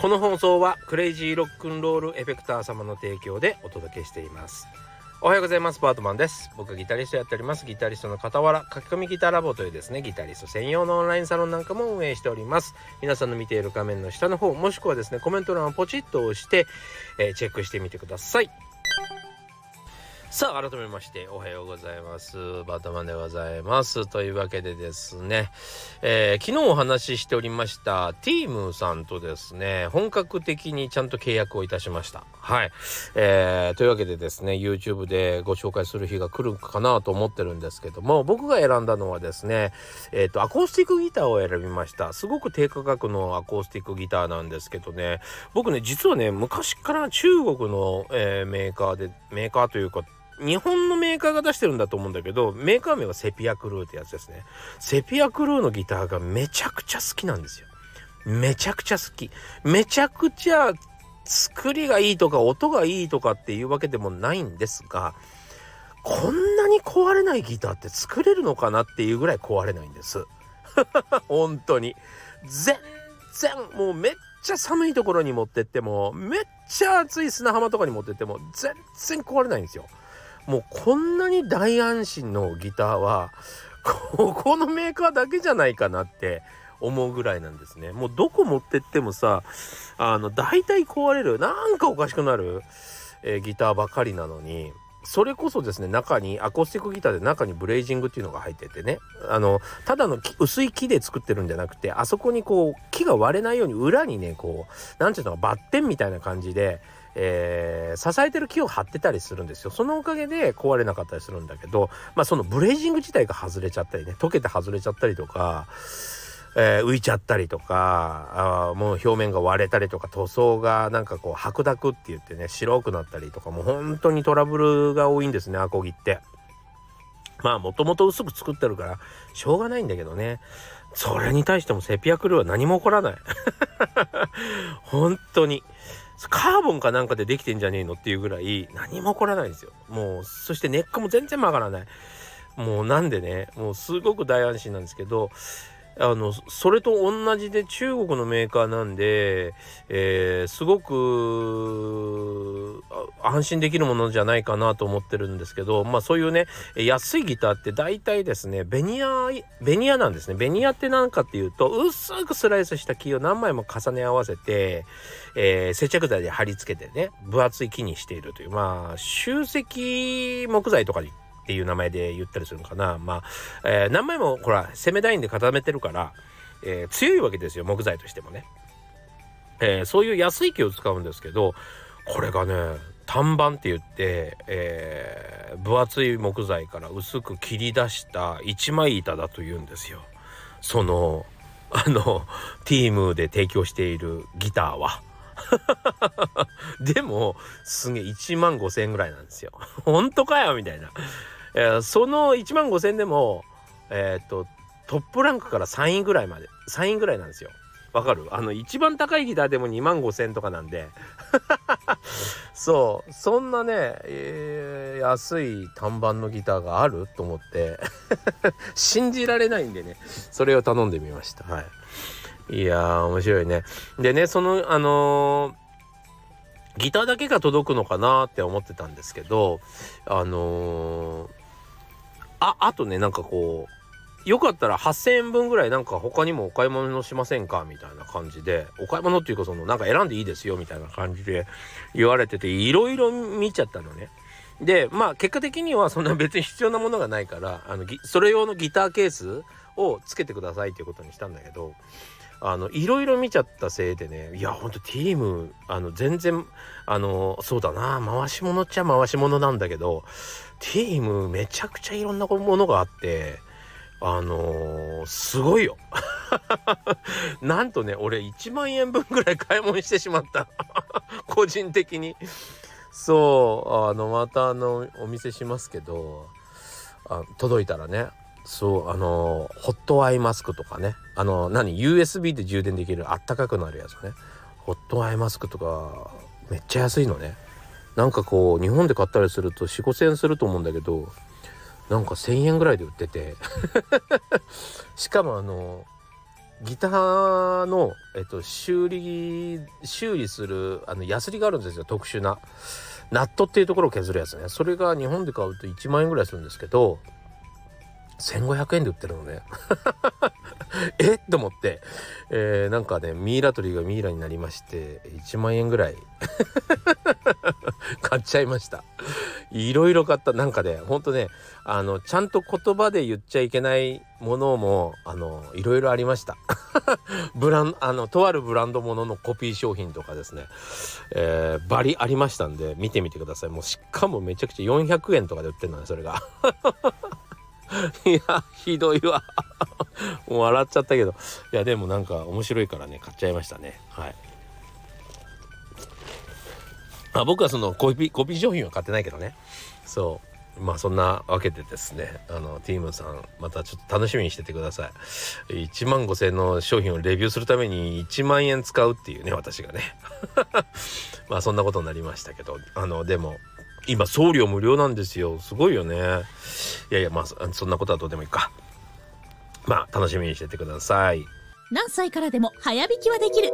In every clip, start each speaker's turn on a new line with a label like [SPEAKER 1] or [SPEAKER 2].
[SPEAKER 1] この放送はクレイジーロックンロールエフェクター様の提供でお届けしています。おはようございます。バートマンです。僕ギタリストやっております。ギタリストの傍ら書き込みギターラボというですねギタリスト専用のオンラインサロンなんかも運営しております。皆さんの見ている画面の下の方もしくはですねコメント欄をポチッと押して、えー、チェックしてみてください。さあ改めましておはようございます。バタマンでございます。というわけでですね、えー、昨日お話ししておりましたティームさんとですね本格的にちゃんと契約をいたしました。はい、えー、というわけでですね YouTube でご紹介する日が来るかなと思ってるんですけども僕が選んだのはですねえっ、ー、とアコースティックギターを選びました。すごく低価格のアコースティックギターなんですけどね僕ね実はね昔から中国の、えメーカーでメーカーというか日本のメーカーが出してるんだと思うんだけどメーカー名はセピアクルーってやつですね。セピアクルーのギターがめちゃくちゃ好きなんですよ。めちゃくちゃ好き。めちゃくちゃ作りがいいとか音がいいとかっていうわけでもないんですがこんなに壊れないギターって作れるのかなっていうぐらい壊れないんです。本当に。全然もうめっちゃ寒いところに持ってってもめっちゃ暑い砂浜とかに持ってっても全然壊れないんですよ。もうこんなに大安心のギターは ここのメーカーだけじゃないかなって思うぐらいなんですね。もうどこ持ってってもさあの大体壊れるなんかおかしくなる、えー、ギターばかりなのにそれこそですね中にアコースティックギターで中にブレイジングっていうのが入っててねあのただの薄い木で作ってるんじゃなくてあそこにこう木が割れないように裏にねこう何ていうのかバッテンみたいな感じでえー、支えてる木を張ってたりするんですよ。そのおかげで壊れなかったりするんだけど、まあそのブレージング自体が外れちゃったりね、溶けて外れちゃったりとか、えー、浮いちゃったりとかあもう表面が割れたりとか塗装がなんかこう白濁って言ってね白くなったりとかもう本当にトラブルが多いんですねアコギって。まあもともと薄く作ってるからしょうがないんだけどねそれに対してもセピアクルーは何も起こらない 本当にカーボンかなんかでできてんじゃねえのっていうぐらい何も起こらないんですよ。もうそして根っこも全然曲がらない。もうなんでねもうすごく大安心なんですけどあのそれと同じで中国のメーカーなんで、えー、すごく安心できるものじゃないかなと思ってるんですけどまあそういうね安いギターって大体ですねベニヤベニヤなんですね。ベニヤって何かっていうと薄くスライスした木を何枚も重ね合わせて、えー、接着剤で貼り付けてね分厚い木にしているというまあ集積木材とかにっていう名前で言ったりするのかな。まあ、えー、何枚もほら、攻め台で固めてるから、えー、強いわけですよ、木材としてもね。えー、そういう安い木を使うんですけど、これがね、単板って言って、えー、分厚い木材から薄く切り出した一枚板だと言うんですよ。その、あの、ティームで提供しているギターは。でも、すげえ1万5千円ぐらいなんですよ。本当かよみたいな。えー、その1万5,000でもえー、っとトップランクから3位ぐらいまで3位ぐらいなんですよ。わかる？あの一番高いギターでも2万5,000とかなんで。そう。そんなね、えー、安い単板のギターがあると思って。信じられないんでね。それを頼んでみました。はい。いや面白いね。でねそのあのーギターだけが届くのかなって思ってたんですけどあのー、ああとねなんかこうよかったら8,000円分ぐらいなんか他にもお買い物しませんかみたいな感じでお買い物っていうかそのなんか選んでいいですよみたいな感じで言われてていろいろ見ちゃったのね。でまあ結果的にはそんな別に必要なものがないからあのそれ用のギターケースをつけてくださいっていうことにしたんだけどあのいろいろ見ちゃったせいでねいやほんとティームあの全然あのそうだな回し物っちゃ回し物なんだけどティームめちゃくちゃいろんなものがあってあのー、すごいよ。なんとね俺1万円分ぐらい買い物してしまった。個人的に。そうあのまたあのお見せしますけどあ届いたらねそうあのホットアイマスクとかね。あの何？USB で充電できるあったかくなるやつね。ホットアイマスクとかめっちゃ安いのね。なんかこう日本で買ったりすると4 5千円すると思うんだけどなんか1,000円ぐらいで売ってて。しかもあのギターの、えっと、修理修理するあのヤスリがあるんですよ。特殊な。ナットっていうところを削るやつね。それが日本で買うと1万円ぐらいするんですけど1500円で売ってるのね。え？っと思って、えー、なんかねミイラ取りがミイラになりまして1万円ぐらい。買っちゃいました。いろいろ買った。なんかねほんとねあのちゃんと言葉で言っちゃいけないものもあのいろいろありました。ブランあのとあるブランドもののコピー商品とかですね、えー、バリありましたんで見てみてください。もうしかもめちゃくちゃ400円とかで売ってるのねそれが。いやひどいわ。もう笑っちゃったけど。いやでもなんか面白いからね買っちゃいましたね。はい。あ僕はそのコピーコピー商品は買ってないけどね。そう。まあそんなわけでですね。あのティームさんまたちょっと楽しみにしててください。1万5,000円の商品をレビューするために1万円使うっていうね私がね。まあそんなことになりましたけど。あのでも今送料無料なんですよ。すごいよね。いやいやまあそんなことはどうでもいいか。まあ楽しみにしててください。
[SPEAKER 2] 何歳からでも早弾きはできる。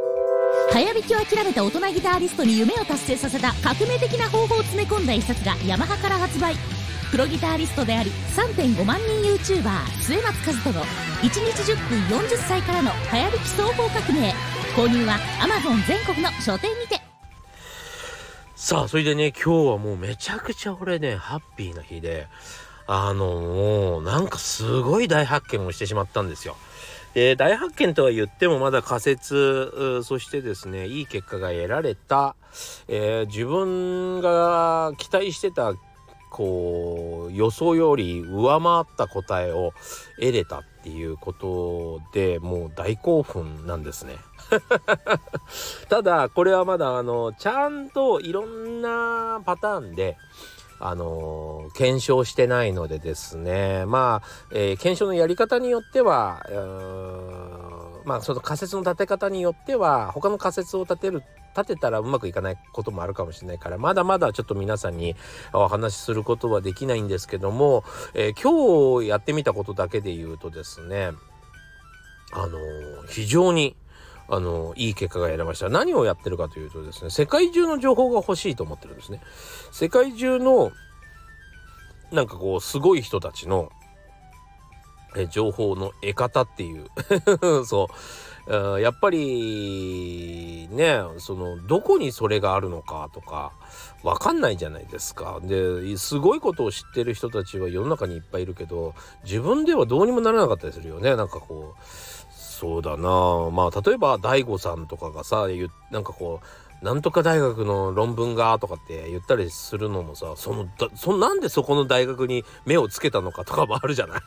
[SPEAKER 2] 早弾きを諦めた大人ギターリストに夢を達成させた革命的な方法を詰め込んだ一冊がヤマハから発売。プロギタリストであり3.5万人 YouTuber 末松和人の1日10分40歳からの早弾き総合革命。購入は Amazon 全国の書店にて。
[SPEAKER 1] さあそれでね今日はもうめちゃくちゃ俺ねハッピーな日であのもうなんかすごい大発見をしてしまったんですよ。で大発見とは言ってもまだ仮説そしてですねいい結果が得られた、えー、自分が期待してたこう予想より上回った答えを得れたっていうことでもう大興奮なんですね。ただこれはまだあのちゃんといろんなパターンであの検証してないのでですね。まあ、えー、検証のやり方によってはまあその仮説の立て方によっては他の仮説を立てる立てたらうまくいかないこともあるかもしれないからまだまだちょっと皆さんにお話しすることはできないんですけども、えー、今日やってみたことだけで言うとですねあの非常にあのいい結果が得られました。何をやってるかというとですね世界中の情報が欲しいと思ってるんですね。世界中のなんかこうすごい人たちのえ情報の得方っていう。そう。やっぱりねそのどこにそれがあるのかとか分かんないじゃないですか。ですごいことを知ってる人たちは世の中にいっぱいいるけど自分ではどうにもならなかったりするよね。なんかこうそうだな。まあ例えば DAIGO さんとかがさなんかこうなんとか大学の論文がとかって言ったりするのもさそのだそなんでそこの大学に目をつけたのかとかもあるじゃない？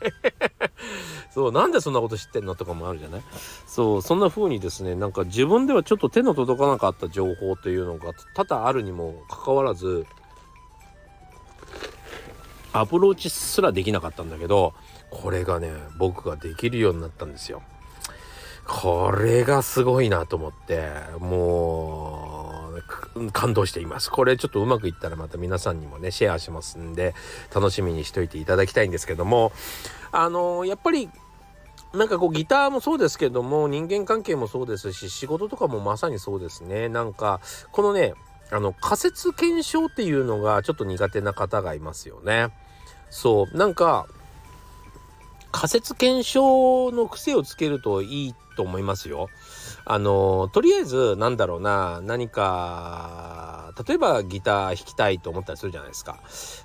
[SPEAKER 1] そうなんでそんなこと知ってんのとかもあるじゃない？そうそんな風にですねなんか自分ではちょっと手の届かなかった情報というのが多々あるにもかかわらずアプローチすらできなかったんだけどこれがね僕ができるようになったんですよ。これがすごいなと思ってもう感動しています。これちょっとうまくいったらまた皆さんにもねシェアしますんで楽しみにしといていただきたいんですけどもあのやっぱりなんかこうギターもそうですけども人間関係もそうですし仕事とかもまさにそうですね。なんかこのねあの仮説検証っていうのがちょっと苦手な方がいますよね。そうなんか仮説検証の癖をつけるといいと思いますよ。あのとりあえずなんだろうな何か例えばギター弾きたいと思ったりするじゃないですか。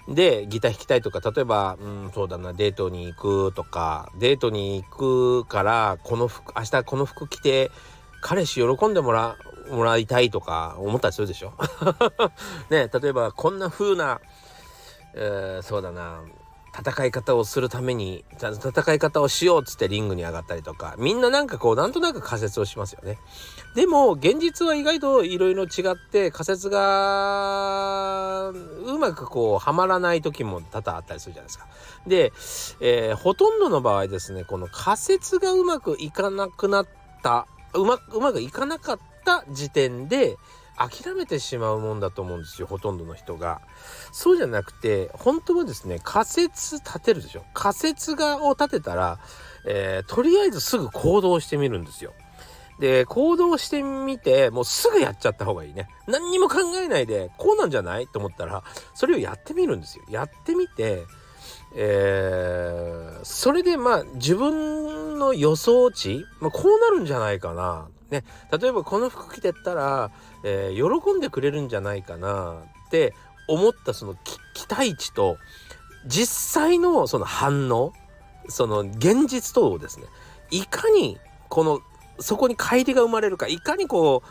[SPEAKER 1] でギター弾きたいとか例えばうんそうだなデートに行くとかデートに行くからこの服明日この服着て彼氏喜んでもらもらいたいとか思ったりするでしょ？ね例えばこんな風な、えー、そうだな戦い方をするために戦い方をしようっつってリングに上がったりとかみんななんかこうなんとなく仮説をしますよね。でも現実は意外といろいろ違って仮説がうまくこうはまらない時も多々あったりするじゃないですか。で、えー、ほとんどの場合ですねこの仮説がうまくいかなくなったうまうまくいかなかった時点で諦めてしまうもんだと思うんですよほとんどの人が。そうじゃなくて本当はですね仮説立てるでしょ仮説がを立てたら、えー、とりあえずすぐ行動してみるんですよ。で行動してみてもうすぐやっちゃった方がいいね何にも考えないでこうなんじゃないと思ったらそれをやってみるんですよやってみてえー、それでまあ自分の予想値、まあ、こうなるんじゃないかな。ね、例えばこの服着てったら、えー、喜んでくれるんじゃないかなって思ったその期待値と実際のその反応その現実とをですねいかにこのそこに乖離が生まれるかいかにこ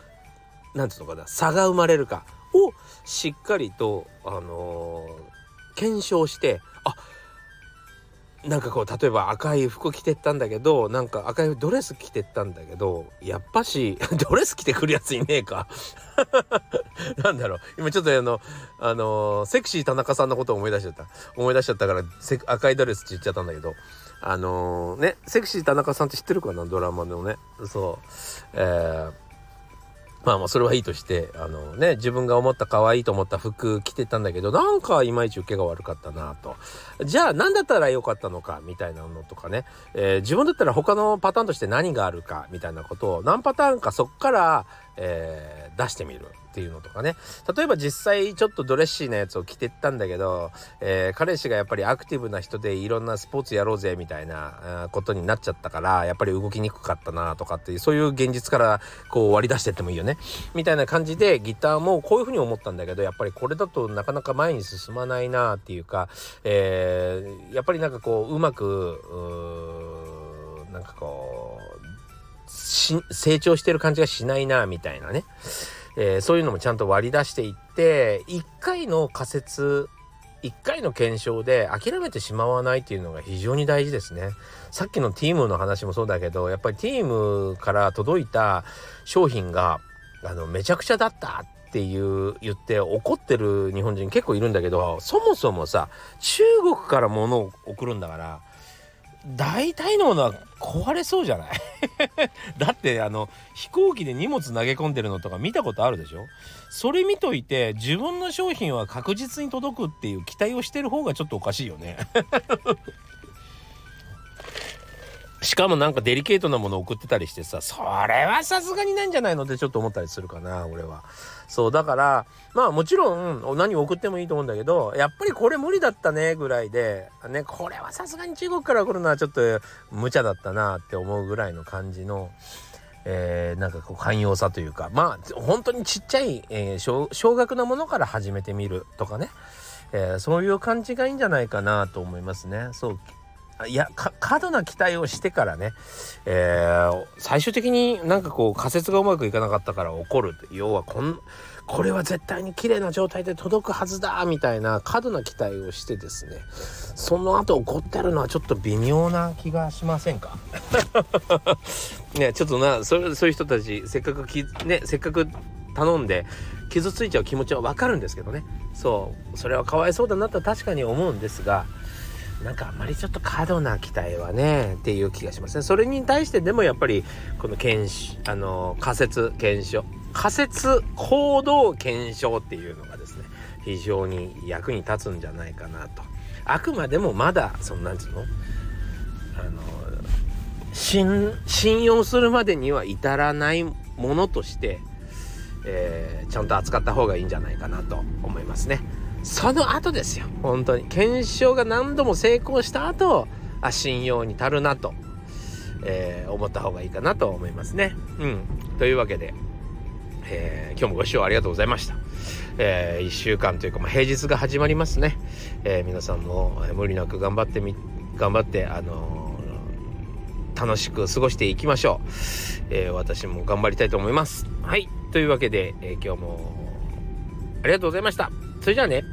[SPEAKER 1] う何て言うのかな差が生まれるかをしっかりと、あのー、検証してあなんかこう例えば赤い服着てったんだけどなんか赤いドレス着てったんだけどやっぱし ドレス着てくるやついねえか。なんだろう。今ちょっとあのあのセクシー田中さんのことを思い出しちゃった。思い出しちゃったから赤いドレスって言っちゃったんだけど。あの、ねセクシー田中さんって知ってるかな？ドラマのね。そう。えーまあまあそれはいいとしてあのね自分が思った可愛いと思った服着てたんだけどなんかいまいち受けが悪かったなと。じゃあ何だったら良かったのかみたいなのとかね、えー、自分だったら他のパターンとして何があるかみたいなことを何パターンかそっから、えー、出してみるっていうのとかね。例えば実際ちょっとドレッシーなやつを着てったんだけど、えー、彼氏がやっぱりアクティブな人でいろんなスポーツやろうぜみたいなことになっちゃったからやっぱり動きにくかったなとかっていうそういう現実からこう割り出してってもいいよね。みたいな感じでギターもこういうふうに思ったんだけどやっぱりこれだとなかなか前に進まないなっていうか、えー、やっぱりなんかこううまくうなんかこう成長してる感じがしないなみたいなねえー、そういうのもちゃんと割り出していって1回の仮説1回の検証で諦めてしまわないっていうのが非常に大事ですね。さっきのティームの話もそうだけどやっぱりティームから届いた商品があのめちゃくちゃだったっていう言って怒ってる日本人結構いるんだけどそもそもさ中国から物を送るんだから大体のものは壊れそうじゃない？だってあの飛行機で荷物投げ込んでるのとか見たことあるでしょ？それ見といて自分の商品は確実に届くっていう期待をしてる方がちょっとおかしいよね。しかもなんかデリケートなものを送ってたりしてさそれはさすがにないんじゃないのってちょっと思ったりするかな俺は。そうだからまあもちろん何を送ってもいいと思うんだけどやっぱりこれ無理だったねぐらいでねこれはさすがに中国から来るのはちょっと無茶だったなって思うぐらいの感じの。えー、なんかこう寛容さというかまあ本当にちっちゃい、えー、少額なものから始めてみるとかね、えー、そういう感じがいいんじゃないかなと思いますね。そういや過度な期待をしてからね、えー、最終的になんかこう仮説がうまくいかなかったから怒る要はこんこれは絶対に綺麗な状態で届くはずだみたいな過度な期待をしてですねその後怒ってるのはちょっと微妙な気がしませんか？ねちょっとなそそういう人たちせっかくきねせっかく頼んで傷ついちゃう気持ちはわかるんですけどね。そうそれはかわいそうだなと確かに思うんですがなんかあんまりちょっと過度な期待はねっていう気がしますね。それに対してでもやっぱりこの検あの仮説検証仮説行動検証っていうのがですね非常に役に立つんじゃないかなと。あくまでもまだそんなんつうのあの信用するまでには至らないものとして、えー、ちゃんと扱った方がいいんじゃないかなと思いますね。その後ですよ本当に検証が何度も成功した後あ信用に足るなと、えー、思った方がいいかなと思いますね。うん、というわけで、えー、今日もご視聴ありがとうございました。えー、1週間というか、まあ、平日が始まりますね。え、皆さんも無理なく頑張ってみ頑張ってあの、楽しく過ごしていきましょう、え、私も頑張りたいと思います。はいというわけで、え、今日もありがとうございました。それじゃあね。